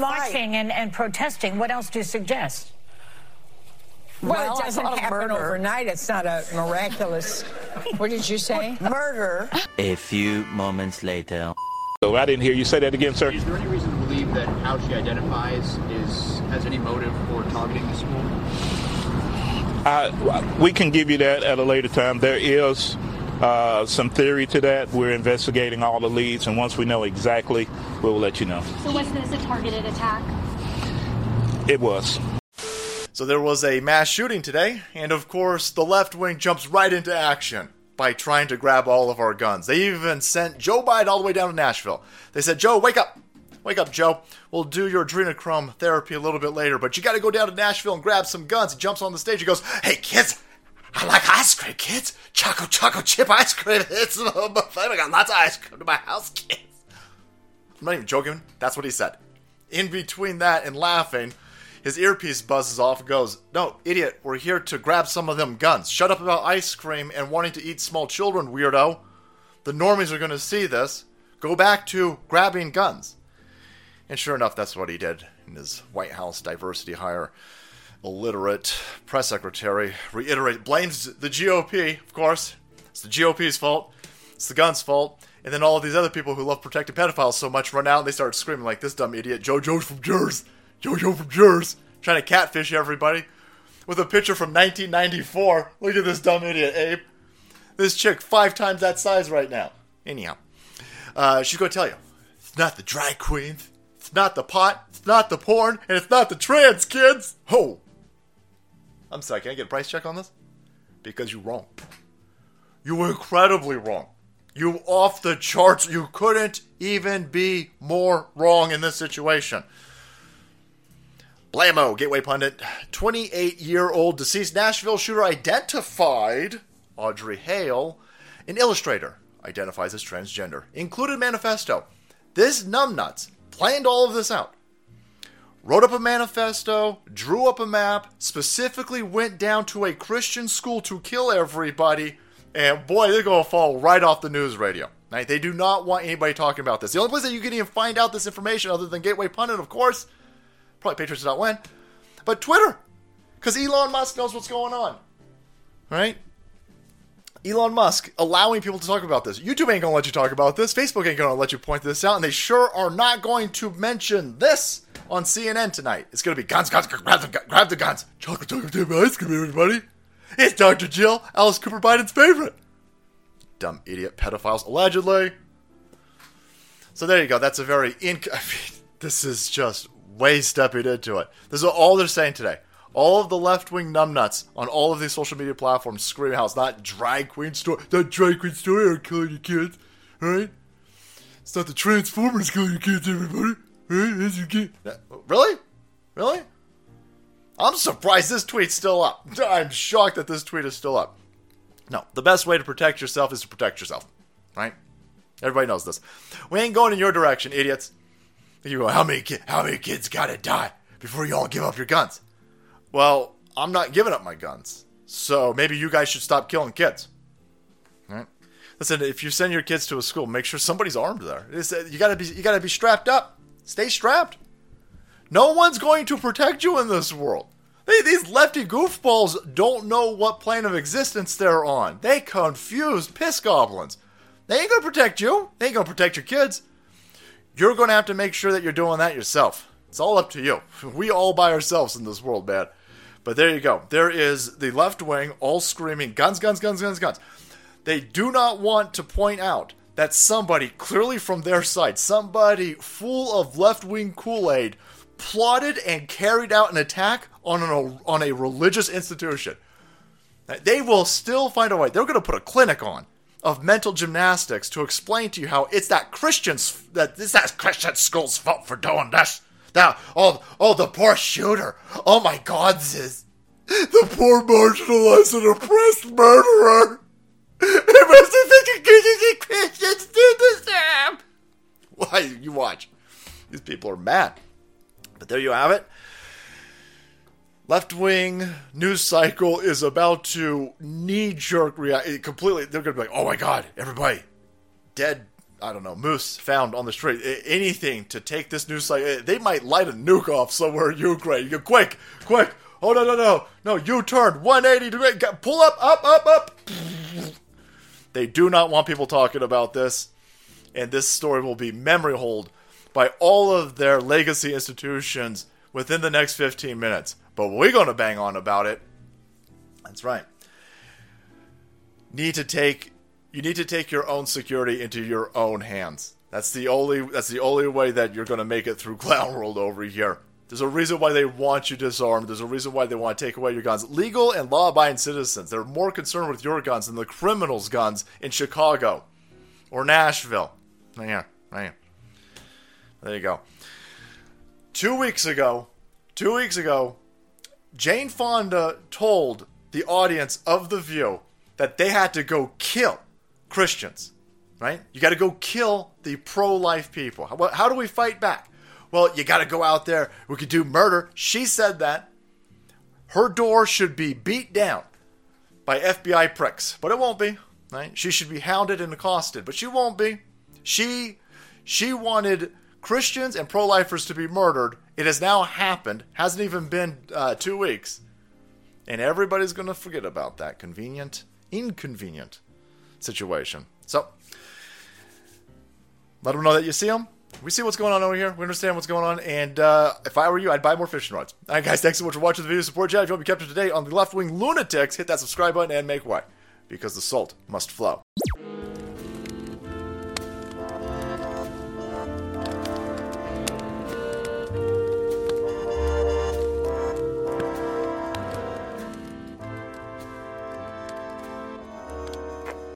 marching and, and protesting. What else do you suggest? Well, Well, it doesn't happen murder. overnight. It's not a miraculous. what did you say? Murder. A few moments later. So I didn't hear you say that again, sir. Is there any reason to believe that how she identifies is has any motive for targeting the school? Uh, we can give you that at a later time. There is uh, some theory to that. We're investigating all the leads, and once we know exactly, we will let you know. So was this a targeted attack? It was. So there was a mass shooting today, and of course, the left wing jumps right into action by trying to grab all of our guns. They even sent Joe Biden all the way down to Nashville. They said, Joe, wake up. Wake up, Joe. We'll do your adrenochrome therapy a little bit later, but you got to go down to Nashville and grab some guns. He jumps on the stage. He goes, Hey, kids, I like ice cream, kids. Choco, choco chip ice cream. It's my buffet. I got lots of ice cream to my house, kids. I'm not even joking. That's what he said. In between that and laughing, his earpiece buzzes off and goes, No, idiot, we're here to grab some of them guns. Shut up about ice cream and wanting to eat small children, weirdo. The normies are going to see this. Go back to grabbing guns. And sure enough, that's what he did in his White House diversity hire. Illiterate press secretary reiterate blames the GOP, of course. It's the GOP's fault. It's the gun's fault. And then all of these other people who love protecting pedophiles so much run out and they start screaming like this dumb idiot, JoJo's from Jerz. JoJo from Jerz. Trying to catfish everybody. With a picture from 1994. Look at this dumb idiot, Abe. This chick, five times that size right now. Anyhow, uh, she's going to tell you it's not the drag queens, it's not the pot, it's not the porn, and it's not the trans kids. Ho! I'm sorry, can I get a price check on this? Because you're wrong. You were incredibly wrong. You off the charts. You couldn't even be more wrong in this situation. Blammo, Gateway Pundit. 28 year old deceased Nashville shooter identified Audrey Hale, an illustrator, identifies as transgender. Included manifesto. This numbnuts planned all of this out. Wrote up a manifesto, drew up a map, specifically went down to a Christian school to kill everybody, and boy, they're going to fall right off the news radio. Right? They do not want anybody talking about this. The only place that you can even find out this information, other than Gateway Pundit, of course, probably Patriots.win, but Twitter, because Elon Musk knows what's going on. Right? Elon Musk allowing people to talk about this. YouTube ain't gonna let you talk about this. Facebook ain't gonna let you point this out, and they sure are not going to mention this on CNN tonight. It's gonna be guns, guns, grab the, grab the guns. Chocolate, chocolate, chip ice cream, everybody. It's Dr. Jill, Alice Cooper Biden's favorite. Dumb idiot pedophiles, allegedly. So there you go. That's a very inc. I mean, this is just way stepping into it. This is all they're saying today. All of the left wing numbnuts on all of these social media platforms screaming how it's not drag queen story. That drag queen story are killing your kids, right? It's not the Transformers killing your kids, everybody. Kid. Really? Really? I'm surprised this tweet's still up. I'm shocked that this tweet is still up. No, the best way to protect yourself is to protect yourself, right? Everybody knows this. We ain't going in your direction, idiots. You go, how many ki- how many kids gotta die before you all give up your guns? Well, I'm not giving up my guns, so maybe you guys should stop killing kids. Right? Listen, if you send your kids to a school, make sure somebody's armed there. It's, uh, you gotta be you gotta be strapped up. Stay strapped. No one's going to protect you in this world. They, these lefty goofballs don't know what plane of existence they're on. They confused piss goblins. They ain't gonna protect you. They ain't gonna protect your kids. You're gonna have to make sure that you're doing that yourself. It's all up to you. We all by ourselves in this world, man. But there you go. There is the left wing all screaming guns, guns, guns, guns, guns. They do not want to point out that somebody clearly from their side, somebody full of left wing Kool Aid, plotted and carried out an attack on an, on a religious institution. They will still find a way. They're going to put a clinic on of mental gymnastics to explain to you how it's that Christians that it's that Christian school's fault for doing this. Now, oh, oh, the poor shooter. Oh my God, this the poor marginalized and oppressed murderer. Do. Why you watch? These people are mad. But there you have it. Left wing news cycle is about to knee jerk react completely. They're going to be like, oh my God, everybody, dead I don't know, moose found on the street, anything to take this news site. eh, They might light a nuke off somewhere in Ukraine. You quick, quick. Oh, no, no, no. No, U turn 180 degree. Pull up, up, up, up. They do not want people talking about this. And this story will be memory hold by all of their legacy institutions within the next 15 minutes. But we're going to bang on about it. That's right. Need to take you need to take your own security into your own hands. That's the only that's the only way that you're going to make it through Clown World over here. There's a reason why they want you disarmed. There's a reason why they want to take away your guns. Legal and law-abiding citizens. They're more concerned with your guns than the criminals' guns in Chicago or Nashville. Here, right. There you go. Two weeks ago, two weeks ago, Jane Fonda told the audience of The View that they had to go kill Christians, right? You got to go kill the pro life people. How, how do we fight back? Well, you got to go out there. We could do murder. She said that. Her door should be beat down by FBI pricks, but it won't be, right? She should be hounded and accosted, but she won't be. She she wanted Christians and pro-lifers to be murdered. It has now happened. Hasn't even been uh, two weeks, and everybody's going to forget about that convenient, inconvenient situation. So let them know that you see them. We see what's going on over here. We understand what's going on. And uh, if I were you, I'd buy more fishing rods. All right, guys, thanks so much for watching the video. Support chat. If you want to be kept up to date on the left wing lunatics, hit that subscribe button and make way because the salt must flow.